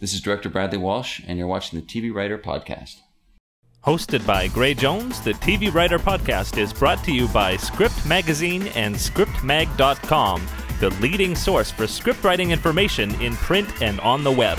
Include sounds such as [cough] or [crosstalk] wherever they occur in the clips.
This is Director Bradley Walsh, and you're watching the TV Writer Podcast. Hosted by Gray Jones, the TV Writer Podcast is brought to you by Script Magazine and ScriptMag.com, the leading source for script writing information in print and on the web.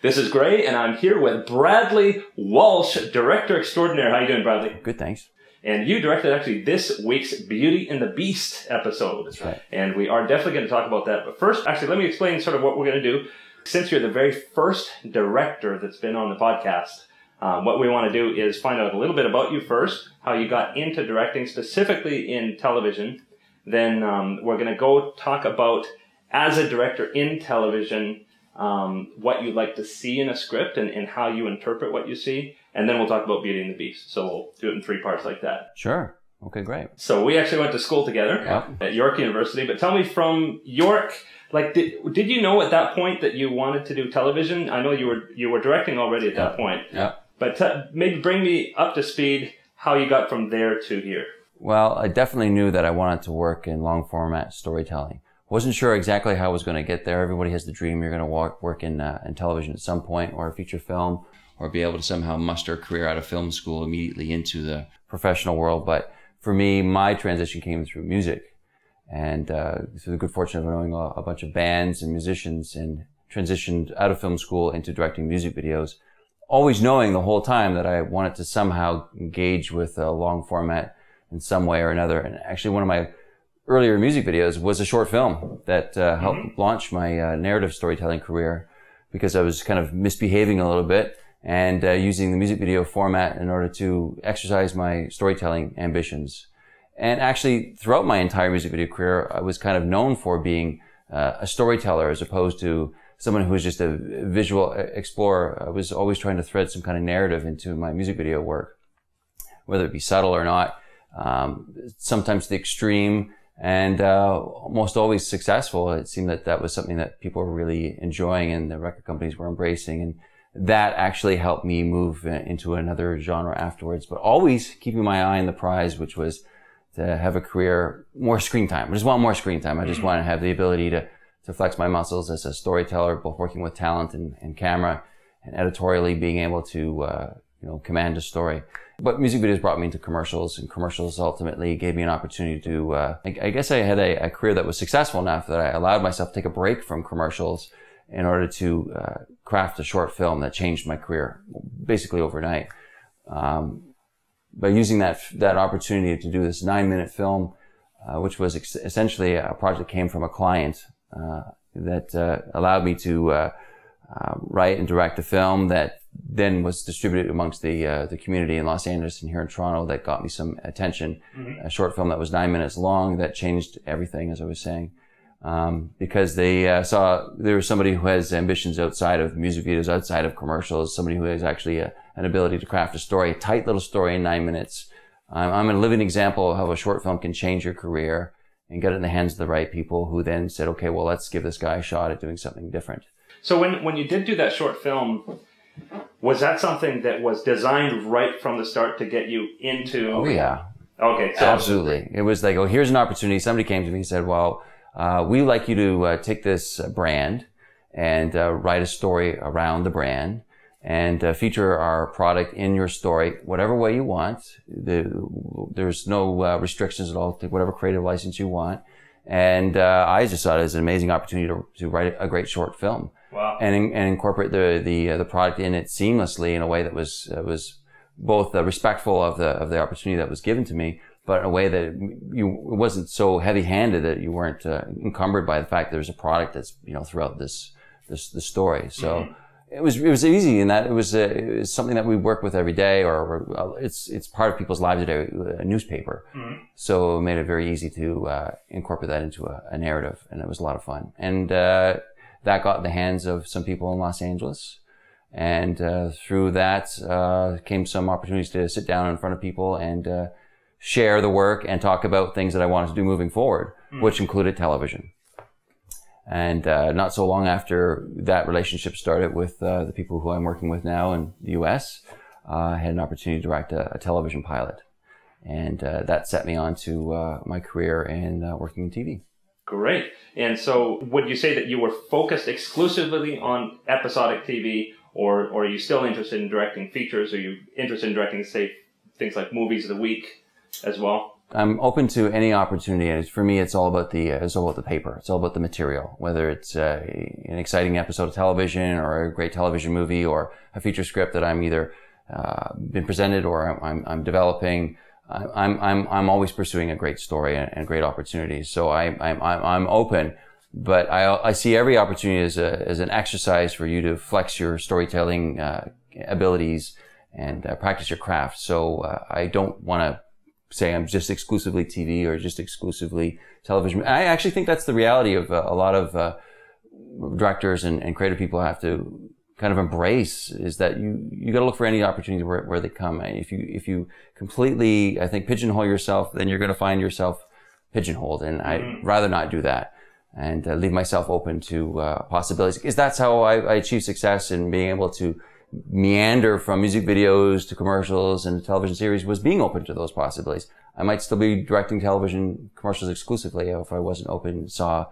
This is Gray, and I'm here with Bradley Walsh, Director Extraordinaire. How you doing, Bradley? Good, thanks. And you directed actually this week's Beauty and the Beast episode. That's right. And we are definitely going to talk about that. But first, actually, let me explain sort of what we're going to do. Since you're the very first director that's been on the podcast, um, what we want to do is find out a little bit about you first, how you got into directing, specifically in television. Then um, we're going to go talk about, as a director in television, um, what you'd like to see in a script and, and how you interpret what you see. And then we'll talk about Beauty and the Beast. So we'll do it in three parts like that. Sure. Okay, great. So we actually went to school together Yep. at York University. But tell me from York, like, did, did you know at that point that you wanted to do television? I know you were you were directing already at that point. Yeah. But t- maybe bring me up to speed how you got from there to here. Well, I definitely knew that I wanted to work in long format storytelling. Wasn't sure exactly how I was going to get there. Everybody has the dream you're going to walk, work in, uh, in television at some point or a feature film or be able to somehow muster a career out of film school immediately into the professional world. But for me, my transition came through music and uh, through the good fortune of knowing a, a bunch of bands and musicians and transitioned out of film school into directing music videos always knowing the whole time that I wanted to somehow engage with a long format in some way or another. And actually, one of my earlier music videos was a short film that uh, helped launch my uh, narrative storytelling career because I was kind of misbehaving a little bit and uh, using the music video format in order to exercise my storytelling ambitions. And actually, throughout my entire music video career, I was kind of known for being uh, a storyteller as opposed to someone who was just a visual explorer. I was always trying to thread some kind of narrative into my music video work, whether it be subtle or not, um, sometimes the extreme, and uh, almost always successful. It seemed that that was something that people were really enjoying and the record companies were embracing. And that actually helped me move into another genre afterwards, but always keeping my eye on the prize, which was to have a career, more screen time. I just want more screen time. I just want to have the ability to, to flex my muscles as a storyteller, both working with talent and, and camera and editorially being able to, uh, you know, command a story. But music videos brought me into commercials and commercials ultimately gave me an opportunity to, uh, I, I guess I had a, a career that was successful enough that I allowed myself to take a break from commercials in order to, uh, craft a short film that changed my career basically overnight. Um, by using that that opportunity to do this nine minute film, uh, which was ex- essentially a project came from a client uh, that uh, allowed me to uh, write and direct a film that then was distributed amongst the uh, the community in Los Angeles and here in Toronto. That got me some attention. A short film that was nine minutes long that changed everything, as I was saying. Um, because they uh, saw there was somebody who has ambitions outside of music videos, outside of commercials, somebody who has actually a, an ability to craft a story, a tight little story in nine minutes. I'm, I'm a living example of how a short film can change your career and get it in the hands of the right people who then said, okay, well, let's give this guy a shot at doing something different. So when, when you did do that short film, was that something that was designed right from the start to get you into? Oh, yeah. Okay. So Absolutely. It was like, oh, here's an opportunity. Somebody came to me and said, well, uh, we like you to uh, take this uh, brand and uh, write a story around the brand and uh, feature our product in your story, whatever way you want. The, there's no uh, restrictions at all. Take whatever creative license you want. And I just saw it as an amazing opportunity to, to write a great short film Wow. and and incorporate the the uh, the product in it seamlessly in a way that was uh, was both uh, respectful of the of the opportunity that was given to me, but in a way that you it wasn't so heavy handed that you weren't uh, encumbered by the fact there's a product that's you know throughout this this the story. So. It was it was easy in that it was, uh, it was something that we work with every day, or, uh, it's it's part of people's lives today. A newspaper, so it made it very easy to uh, incorporate that into a, a narrative, and it was a lot of fun. And uh, that got in the hands of some people in Los Angeles. And uh, through that uh, came some opportunities to sit down in front of people and uh, share the work and talk about things that I wanted to do moving forward, which included television. And uh, not so long after that relationship started with uh, the people who I'm working with now in the U.S., uh, I had an opportunity to direct a, a television pilot, and uh, that set me on to uh, my career in uh, working in TV. Great. And so, would you say that you were focused exclusively on episodic TV, or, or are you still interested in directing features? Are you interested in directing, say, things like movies of the week as well? I'm open to any opportunity, for me, it's all about the uh, it's all about the paper. It's all about the material, whether it's uh, an exciting episode of television or a great television movie or a feature script that I'm either uh, been presented or I'm, I'm developing. I'm, I'm, I'm always pursuing a great story and, and great opportunities. So I, I'm, I'm open, but I, I see every opportunity as a, as an exercise for you to flex your storytelling, uh, abilities and uh, practice your craft. So uh, I don't want to say I'm just exclusively TV or just exclusively television. I actually think that's the reality of uh, a lot of uh, directors and, and creative people have to kind of embrace is that you you got to look for any opportunity where, where they come. If you if you completely I think pigeonhole yourself, then you're going to find yourself pigeonholed, and I'd mm-hmm. rather not do that and uh, leave myself open to uh, possibilities because that's how I, I achieve success in being able to meander from music videos to commercials and television series was being open to those possibilities. I might still be directing television commercials exclusively if I wasn't open, saw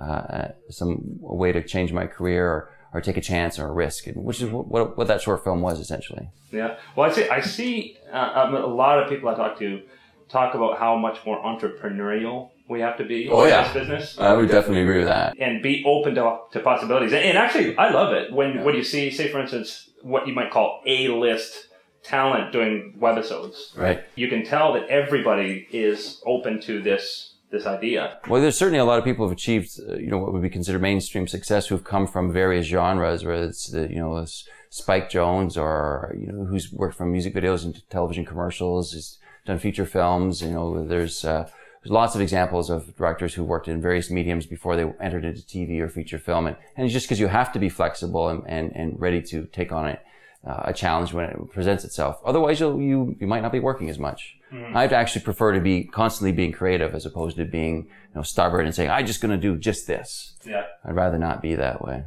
uh, some way to change my career or or take a chance or a risk, which is what, what that short film was essentially. Yeah. Well, I see. I see uh, um, a lot of people I talk to talk about how much more entrepreneurial we have to be oh, in yeah. this business. I would definitely agree with that. And be open to, to possibilities. And, and actually, I love it when, yeah. when you see, say, for instance, what you might call A-list talent doing webisodes. Right. You can tell that everybody is open to this this idea. Well, there's certainly a lot of people who've achieved, uh, you know, what would be considered mainstream success who've come from various genres, whether it's the, you know, Spike Jonze or, you know, who's worked from music videos into television commercials, has done feature films. You know, there's, uh, lots of examples of directors who worked in various mediums before they entered into TV or feature film. And, and it's just because you have to be flexible and, and, and ready to take on it uh, a challenge when it presents itself. Otherwise, you you might not be working as much. Mm. I'd actually prefer to be constantly being creative as opposed to being you know stubborn and saying I'm just going to do just this. Yeah, I'd rather not be that way.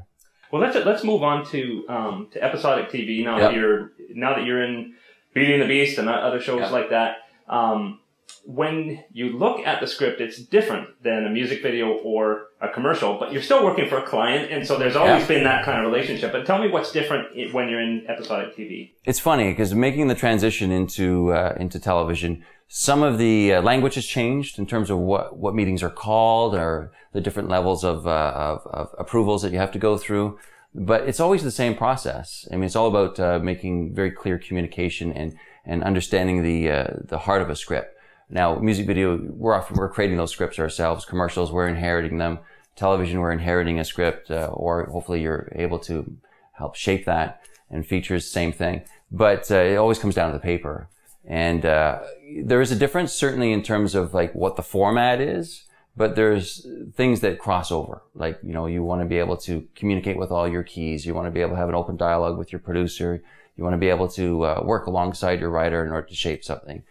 Well, let's let's move on to um, to episodic TV now yep. that you're now that you're in Beauty and the Beast and other shows yep. like that. Um, when you look at the script, it's different than a music video or a commercial, but you're still working for a client, and so there's always yeah. been that kind of relationship. But tell me what's different when you're in episodic TV. It's funny because making the transition into uh, into television, some of the uh, language has changed in terms of what what meetings are called or the different levels of, uh, of, of approvals that you have to go through. But it's always the same process. I mean, it's all about uh, making very clear communication and and understanding the uh, the heart of a script. Now, music video, we're often, we're creating those scripts ourselves. Commercials, we're inheriting them. Television, we're inheriting a script, uh, or hopefully you're able to help shape that. And features, same thing. But uh, it always comes down to the paper. And uh, there is a difference, certainly in terms of like what the format is. But there's things that cross over. Like, you know, you want to be able to communicate with all your keys. You want to be able to have an open dialogue with your producer. You want to be able to uh, work alongside your writer in order to shape something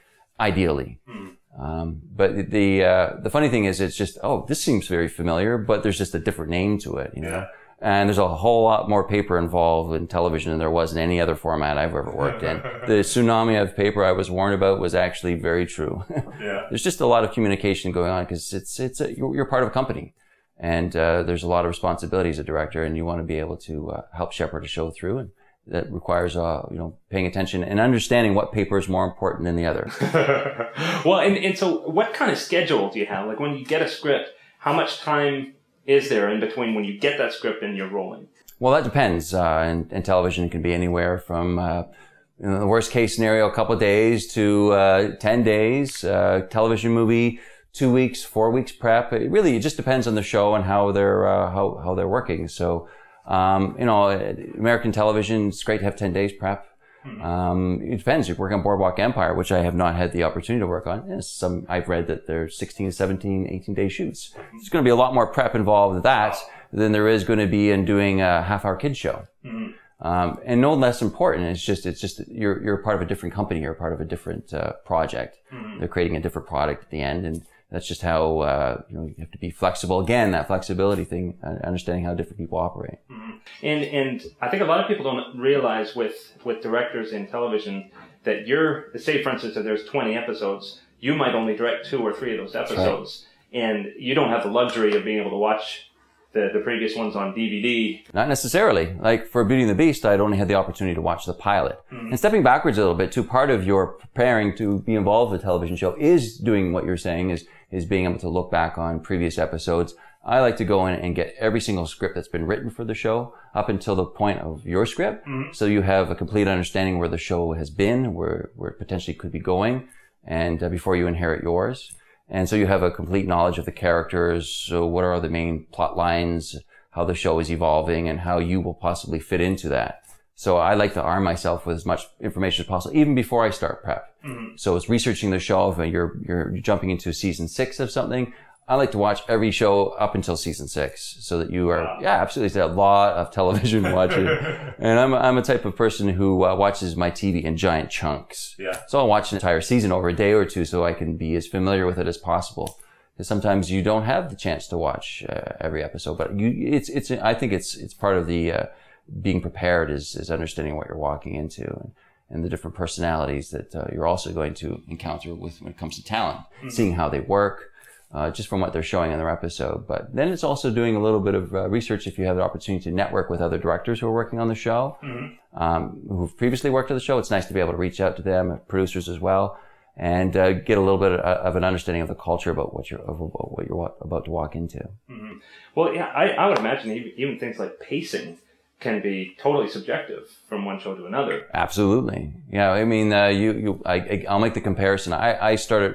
ideally. Hmm. Um, but the uh, the funny thing is, it's just oh, this seems very familiar, but there's just a different name to it, you know. Yeah. And there's a whole lot more paper involved in television than there was in any other format I've ever worked in. [laughs] the tsunami of paper I was warned about was actually very true. [laughs] yeah. There's just a lot of communication going on because it's it's a, you're, you're, part of a company, and uh, there's a lot of responsibility as a director, and you want to be able to uh, help shepherd a show through and that requires uh, you know paying attention and understanding what paper is more important than the other. [laughs] well, and, and so what kind of schedule do you have? Like when you get a script, how much time is there in between when you get that script and you're rolling? Well, that depends. Uh, and, and, television can be anywhere from uh, in the worst case scenario, a couple days to uh, ten days. Uh, television movie. Two weeks, four weeks prep. It really, it just depends on the show and how they're uh, how how they're working. So, um, you know, American television, it's great to have 10 days prep. Hmm. Um, it depends. You work on Boardwalk Empire, which I have not had the opportunity to work on. Yes, some, I've read that there's 16, 17, 18 day shoots. There's going to be a lot more prep involved with that than there is going to be in doing a half hour kid show. Hmm. Um, and no less important. It's just, it's just, you're, you're part of a different company. You're part of a different, uh, project. Hmm. They're creating a different product at the end. And that's just how uh, you know you have to be flexible. Again, that flexibility thing, uh, understanding how different people operate. Mm-hmm. And and I think a lot of people don't realize with with directors in television that you're say for instance if there's 20 episodes, you might only direct two or three of those episodes. Right. and you don't have the luxury of being able to watch the, the previous ones on DVD. Not necessarily. Like for Beauty and the Beast, I'd only had the opportunity to watch the pilot. Mm-hmm. And stepping backwards a little bit too, part of your preparing to be involved with a television show is doing what you're saying is, is being able to look back on previous episodes. I like to go in and get every single script that's been written for the show up until the point of your script. Mm-hmm. So you have a complete understanding where the show has been, where, where it potentially could be going, and uh, before you inherit yours. And so you have a complete knowledge of the characters. So what are the main plot lines, how the show is evolving and how you will possibly fit into that. So I like to arm myself with as much information as possible, even before I start prep. Mm-hmm. So it's researching the show. If you're, you're jumping into season six of something, I like to watch every show up until season six so that you are, wow. yeah, absolutely. It's a lot of television [laughs] watching. and I'm, I'm a type of person who uh, watches my TV in giant chunks. Yeah. So I'll watch an entire season over a day or two so I can be as familiar with it as possible. Because sometimes you don't have the chance to watch uh, every episode, but you, it's, it's, I think it's, it's part of the, uh, being prepared is, is understanding what you're walking into and, and the different personalities that uh, you're also going to encounter with when it comes to talent, mm-hmm. seeing how they work, uh, just from what they're showing in their episode. But then it's also doing a little bit of uh, research if you have the opportunity to network with other directors who are working on the show, mm-hmm. um, who've previously worked on the show. It's nice to be able to reach out to them, producers as well, and uh, get a little bit of, an understanding of the culture about what you're of what you're about to walk into. Mm-hmm. Well, yeah, I, I would imagine even, even things like pacing can be totally subjective from one show to another. Absolutely. Yeah. I mean, uh, you, you, I, I'll make the comparison. I, I started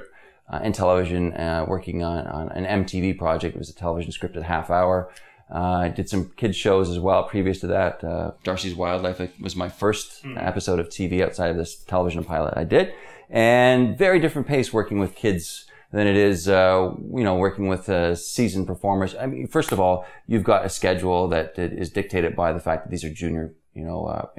uh, in television, uh, working on, on an MTV project. It was a television scripted half hour. Uh, I did some kids shows as well. Previous to that, uh, Darcy's Wild Life was my first mm. episode of TV outside of this television pilot I did, and very different pace working with kids than it is, uh, you know, working with uh, seasoned performers. I mean, first of all, you've got a schedule that is dictated by the fact that these are junior, you know,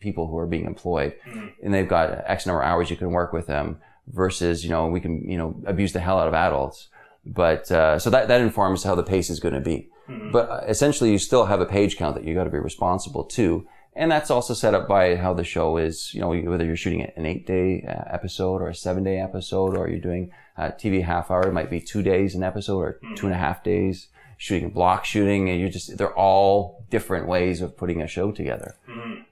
people who are being employed, mm. and they've got X number of hours you can work with them versus, you know, we can, you know, abuse the hell out of adults. But, uh, so that, that informs how the pace is going to be. Mm-hmm. But uh, essentially you still have a page count that you got to be responsible to. And that's also set up by how the show is, you know, whether you're shooting an eight day uh, episode or a seven day episode or you're doing a TV half hour, it might be two days an episode or two and a half days shooting block shooting and you just, they're all different ways of putting a show together. Mm-hmm.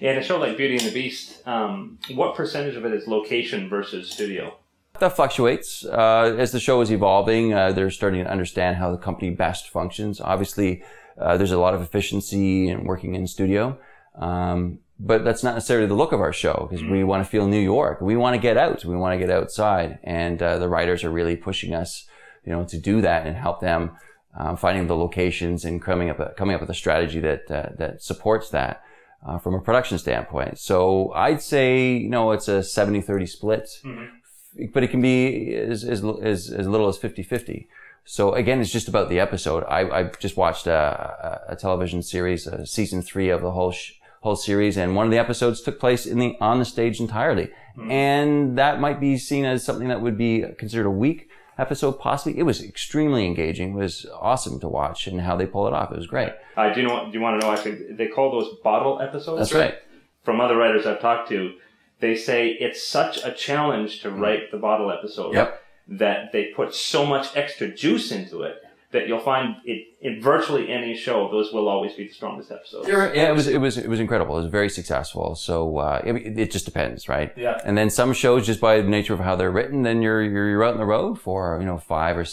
In a show like Beauty and the Beast, um, what percentage of it is location versus studio? That fluctuates uh, as the show is evolving. Uh, they're starting to understand how the company best functions. Obviously, uh, there's a lot of efficiency in working in studio, um, but that's not necessarily the look of our show because we mm. want to feel New York. We want to get out. We want to get outside, and uh, the writers are really pushing us, you know, to do that and help them uh, finding the locations and coming up coming up with a strategy that uh, that supports that uh, from a production standpoint. So I'd say, you know, it's a 70-30 split, mm-hmm. but it can be as, as, as, as little as 50-50. So again, it's just about the episode. I, I just watched a, a, television series, a season three of the whole sh- whole series, and one of the episodes took place in the on the stage entirely, mm-hmm. and that might be seen as something that would be considered a weak episode possibly. It was extremely engaging. It was awesome to watch and how they pull it off. It was great. I do you know. Do you want to know? Actually, they call those bottle episodes. That's right. From other writers I've talked to, they say it's such a challenge to write the bottle episode. Yep. That they put so much extra juice into it that you'll find it in virtually any show, those will always be the strongest episodes. Yeah, it was it was it was incredible. It was very successful. So uh, it, it, just depends, right? Yeah. And then some shows, just by the nature of how they're written, then you're you're, you're out on the road for you know five or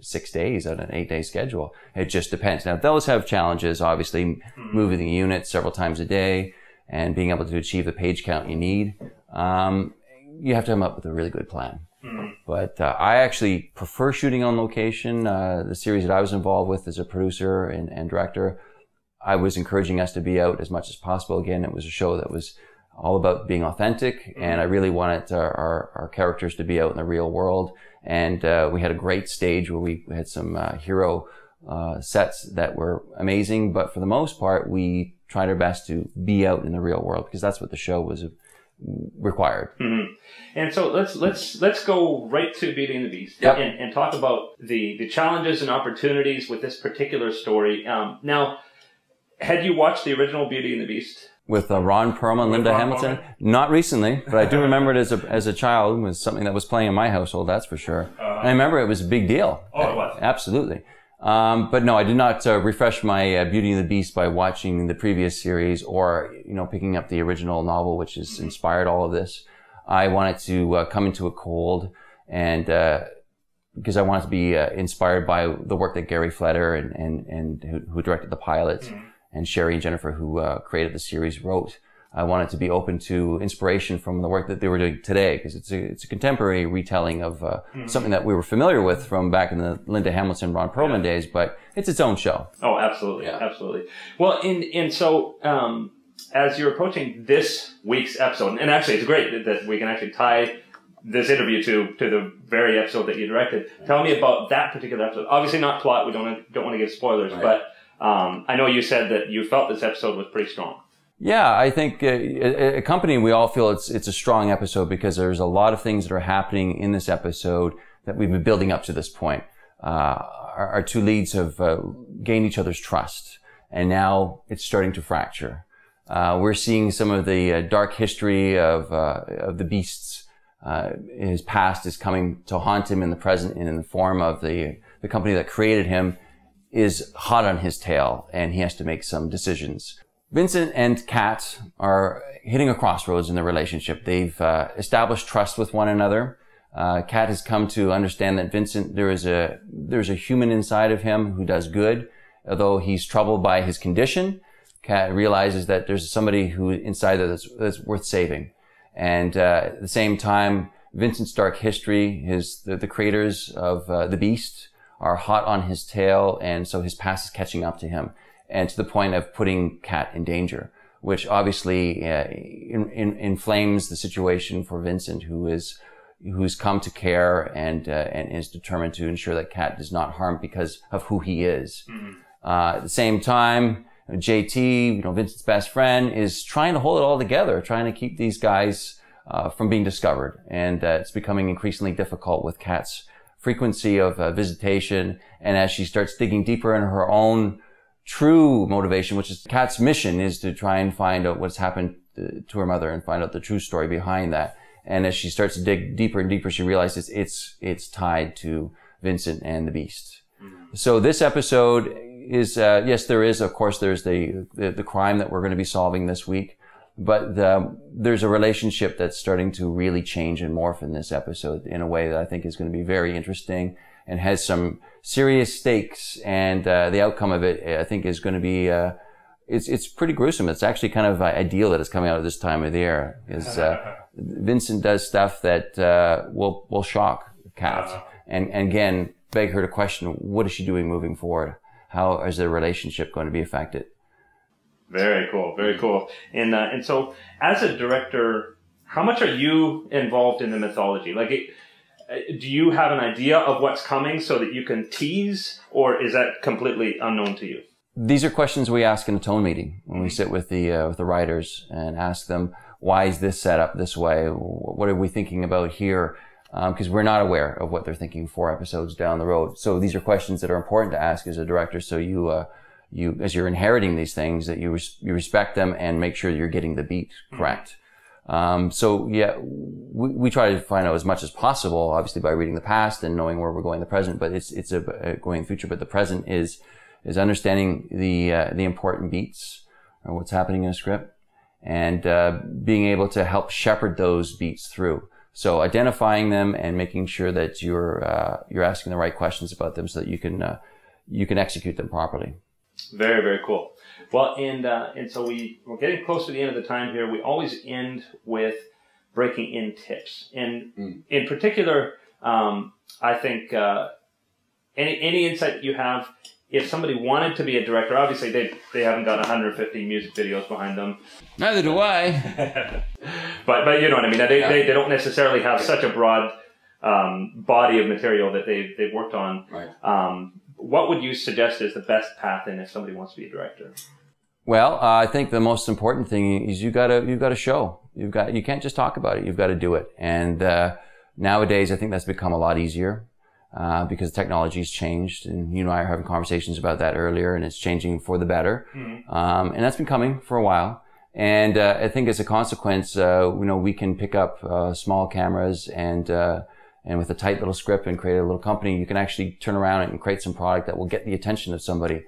six days on an eight day schedule. It just depends. Now those have challenges, obviously, mm-hmm. moving the unit several times a day and being able to achieve the page count you need. Um, you have to come up with a really good plan. Mm-hmm. But uh, I actually prefer shooting on location. Uh, the series that I was involved with as a producer and, and, director, I was encouraging us to be out as much as possible. Again, it was a show that was all about being authentic, mm-hmm. and I really wanted our, our, our, characters to be out in the real world. And uh, we had a great stage where we had some uh, hero uh, sets that were amazing. But for the most part, we tried our best to be out in the real world because that's what the show was required. Mm-hmm. And so let's let's let's go right to Beauty and the Beast yep. and, and, talk about the the challenges and opportunities with this particular story. Um, now, had you watched the original Beauty and the Beast? With uh, Ron Perlman and Linda Ron Hamilton? Perlman? Not recently, but I do [laughs] remember it as a, as a child. It was something that was playing in my household, that's for sure. and I remember it was a big deal. Uh, Oh, it was. Absolutely. Um, but no, I did not uh, refresh my uh, Beauty and the Beast by watching the previous series or, you know, picking up the original novel, which has inspired all of this. I wanted to uh, come into a cold and, uh, because I wanted to be uh, inspired by the work that Gary Fleder and, and, and who, who directed the pilot and Sherry and Jennifer who uh, created the series wrote. I wanted to be open to inspiration from the work that they were doing today because it's a, it's a contemporary retelling of uh, something that we were familiar with from back in the Linda Hamilton, Ron Perlman days, but it's its own show. Oh, absolutely, Yeah. absolutely. Well, and and so um, as you're approaching this week's episode, and actually, it's great that we can actually tie this interview to to the very episode that you directed. Tell me about that particular episode. Obviously, not plot. We don't don't want to give spoilers, Right. but um, I know you said that you felt this episode was pretty strong. Yeah, I think uh, a, a company we all feel it's it's a strong episode because there's a lot of things that are happening in this episode that we've been building up to this point. Uh, our, our two leads have uh, gained each other's trust, and now it's starting to fracture. Uh, we're seeing some of the uh, dark history of uh, of the beasts. Uh, his past is coming to haunt him in the present, and in the form of the the company that created him is hot on his tail, and he has to make some decisions. Vincent and Cat are hitting a crossroads in their relationship. They've uh, established trust with one another. Uh, Cat has come to understand that Vincent, there is a there's a human inside of him who does good, although he's troubled by his condition. Cat realizes that there's somebody who inside that's, that's worth saving. And uh, at the same time, Vincent's dark history, his the, the creators of uh, the Beast are hot on his tail, and so his past is catching up to him, and to the point of putting Cat in danger, which obviously uh, in, in, inflames the situation for Vincent, who is who's come to care and uh, and is determined to ensure that Cat does not harm because of who he is. Uh, at the same time, JT, you know, Vincent's best friend, is trying to hold it all together, trying to keep these guys uh, from being discovered. And uh, it's becoming increasingly difficult with Cat's frequency of uh, visitation. And as she starts digging deeper in her own true motivation, which is Cat's mission, is to try and find out what's happened uh, to her mother and find out the true story behind that. And as she starts to dig deeper and deeper, she realizes it's it's tied to Vincent and the Beast. So this episode is uh, yes, there is of course there's the, the the crime that we're going to be solving this week, but the, there's a relationship that's starting to really change and morph in this episode in a way that I think is going to be very interesting and has some serious stakes. And uh, the outcome of it, I think, is going to be uh, it's it's pretty gruesome. It's actually kind of uh, ideal that it's coming out at this time of the year. Is uh, [laughs] Vincent does stuff that uh, will will shock Cat, and and again beg her to question what is she doing moving forward. How is their relationship going to be affected? Very cool, very cool. And uh, and so, as a director, how much are you involved in the mythology? Like, it, do you have an idea of what's coming so that you can tease, or is that completely unknown to you? These are questions we ask in a tone meeting when we sit with the uh, with the writers and ask them why is this set up this way? What are we thinking about here? Because we're not aware of what they're thinking four episodes down the road. So these are questions that are important to ask as a director. So you uh, you as you're inheriting these things that you res- you respect them and make sure you're getting the beat correct. Um, so yeah, we, we try to find out as much as possible, obviously by reading the past and knowing where we're going in the present. But it's it's a, a going future. But the present is is understanding the uh, the important beats or what's happening in a script and uh, being able to help shepherd those beats through. So identifying them and making sure that you're uh, you're asking the right questions about them so that you can uh, you can execute them properly. Very, very cool. Well, and uh, and so we we're getting close to the end of the time here. We always end with breaking in tips, and in particular, um, I think uh, any any insight that you have. If somebody wanted to be a director, obviously they they haven't got 150 music videos behind them, Neither do I. [laughs] but but you know what I mean. They they, they don't necessarily have such a broad um, body of material that they they've worked on. Right. Um, what would you suggest is the best path in if somebody wants to be a director? Well, uh, I think the most important thing is you gotta you gotta show. You've got you can't just talk about it. You've got to do it. And uh, nowadays, I think that's become a lot easier. uh, because technology's changed, and you and I are having conversations about that earlier, and it's changing for the better. Mm-hmm. Um, and that's been coming for a while. And uh, I think as a consequence, uh, you know, we can pick up uh, small cameras and uh, and with a tight little script and create a little company, you can actually turn around and create some product that will get the attention of somebody.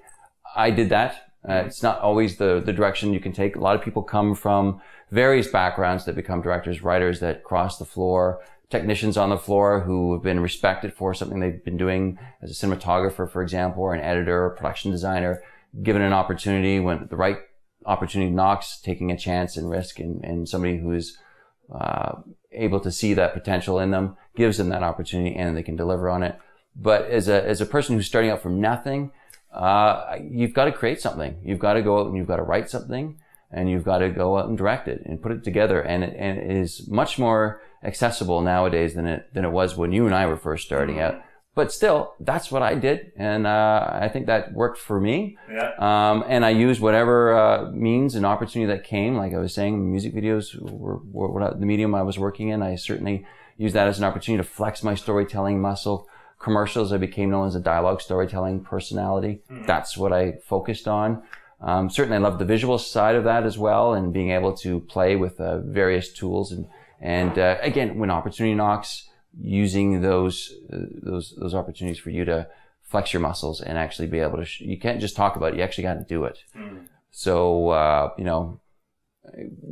I did that. Uh, it's not always the the direction you can take. A lot of people come from various backgrounds that become directors, writers that cross the floor technicians on the floor who have been respected for something they've been doing as a cinematographer, for example, or an editor or production designer, given an opportunity when the right opportunity knocks, taking a chance and risk and, and somebody who is uh, able to see that potential in them gives them that opportunity and they can deliver on it. But as a, as a person who's starting out from nothing, uh, you've got to create something. You've got to go out and you've got to write something and you've got to go out and direct it and put it together. And it, and it is much more accessible nowadays than it than it was when you and I were first starting mm-hmm. out. But still, that's what I did, and uh, I think that worked for me. Yeah. Um, and I used whatever uh, means and opportunity that came. Like I was saying, music videos were, were, were the medium I was working in. I certainly used that as an opportunity to flex my storytelling muscle. Commercials, I became known as a dialogue storytelling personality. Mm-hmm. That's what I focused on. Um, certainly, I love the visual side of that as well, and being able to play with uh, various tools and and uh, again, when opportunity knocks, using those uh, those those opportunities for you to flex your muscles and actually be able to. Sh- you can't just talk about it; you actually got to do it. Mm. So uh, you know,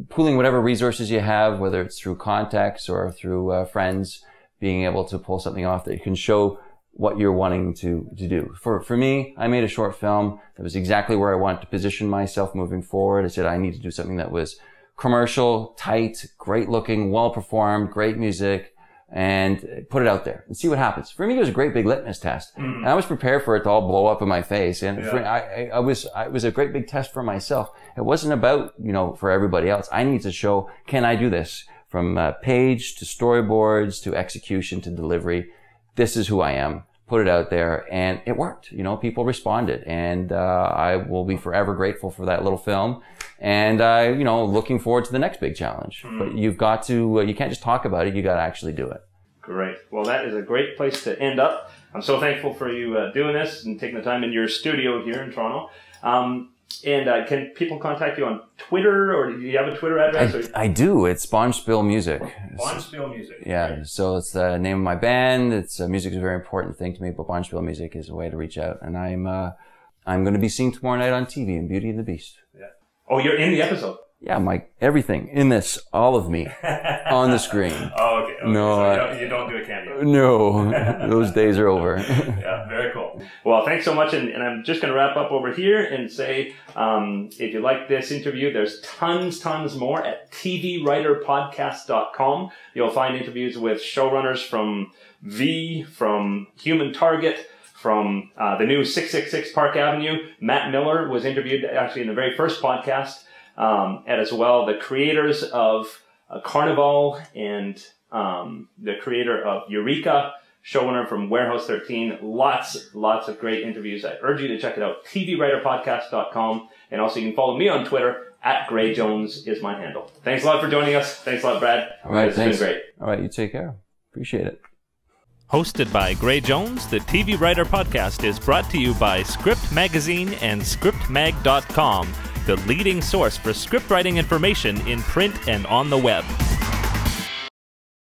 pooling whatever resources you have, whether it's through contacts or through uh, friends, being able to pull something off that you can show what you're wanting to, to do. For, for me, I made a short film that was exactly where I wanted to position myself moving forward. I said I need to do something that was commercial, tight, great looking, well performed, great music, and put it out there and see what happens. For me, it was a great big litmus test. Mm. And I was prepared for it to all blow up in my face. And yeah. for, I, I, was, I, it was a great big test for myself. It wasn't about, you know, for everybody else. I need to show, can I do this? From uh, page to storyboards to execution to delivery. This is who I am. Put it out there and it worked. You know, people responded and, uh, I will be forever grateful for that little film and uh, you know, looking forward to the next big challenge. Mm. But you've got to, uh, you can't just talk about it; you got to actually do it. Great. Well, that is a great place to end up. I'm so thankful for you uh, doing this and taking the time in your studio here in Toronto. Um, and uh, can people contact you on Twitter, or do you have a Twitter address? I, I do. It's Bonspiel Music. Bonspiel Music. Yeah. Right. So it's the name of my band. It's uh, music is a very important thing to me, but Bonspiel Music is a way to reach out. And I'm uh, I'm going to be seen tomorrow night on TV in Beauty and the Beast. Yeah. Oh, you're in the episode. Yeah, my everything in this, all of me, [laughs] on the screen. oh, okay. okay. No, so you, don't, you, don't, do a cameo. No, [laughs] those days are over. [laughs] yeah. Well, thanks so much, and, and I'm just going to wrap up over here and say, um, if you like this interview, there's tons, tons more at tvwriterpodcast.com. You'll find interviews with showrunners from V, from Human Target from uh, the new 666 Park Avenue. Matt Miller was interviewed actually in the very first podcast, um, and as well the creators of uh, Carnival and um, the creator of Eureka, showrunner from Warehouse 13. Lots, lots of great interviews. I urge you to check it out. TVWriterPodcast.com. And also you can follow me on Twitter at Gray Jones is my handle. Thanks a lot for joining us. Thanks a lot, Brad. All right. It's thanks. been great. All right. You take care. Appreciate it. Hosted by Gray Jones, the TV Writer Podcast is brought to you by Script Magazine and ScriptMag.com, the leading source for script writing information in print and on the web.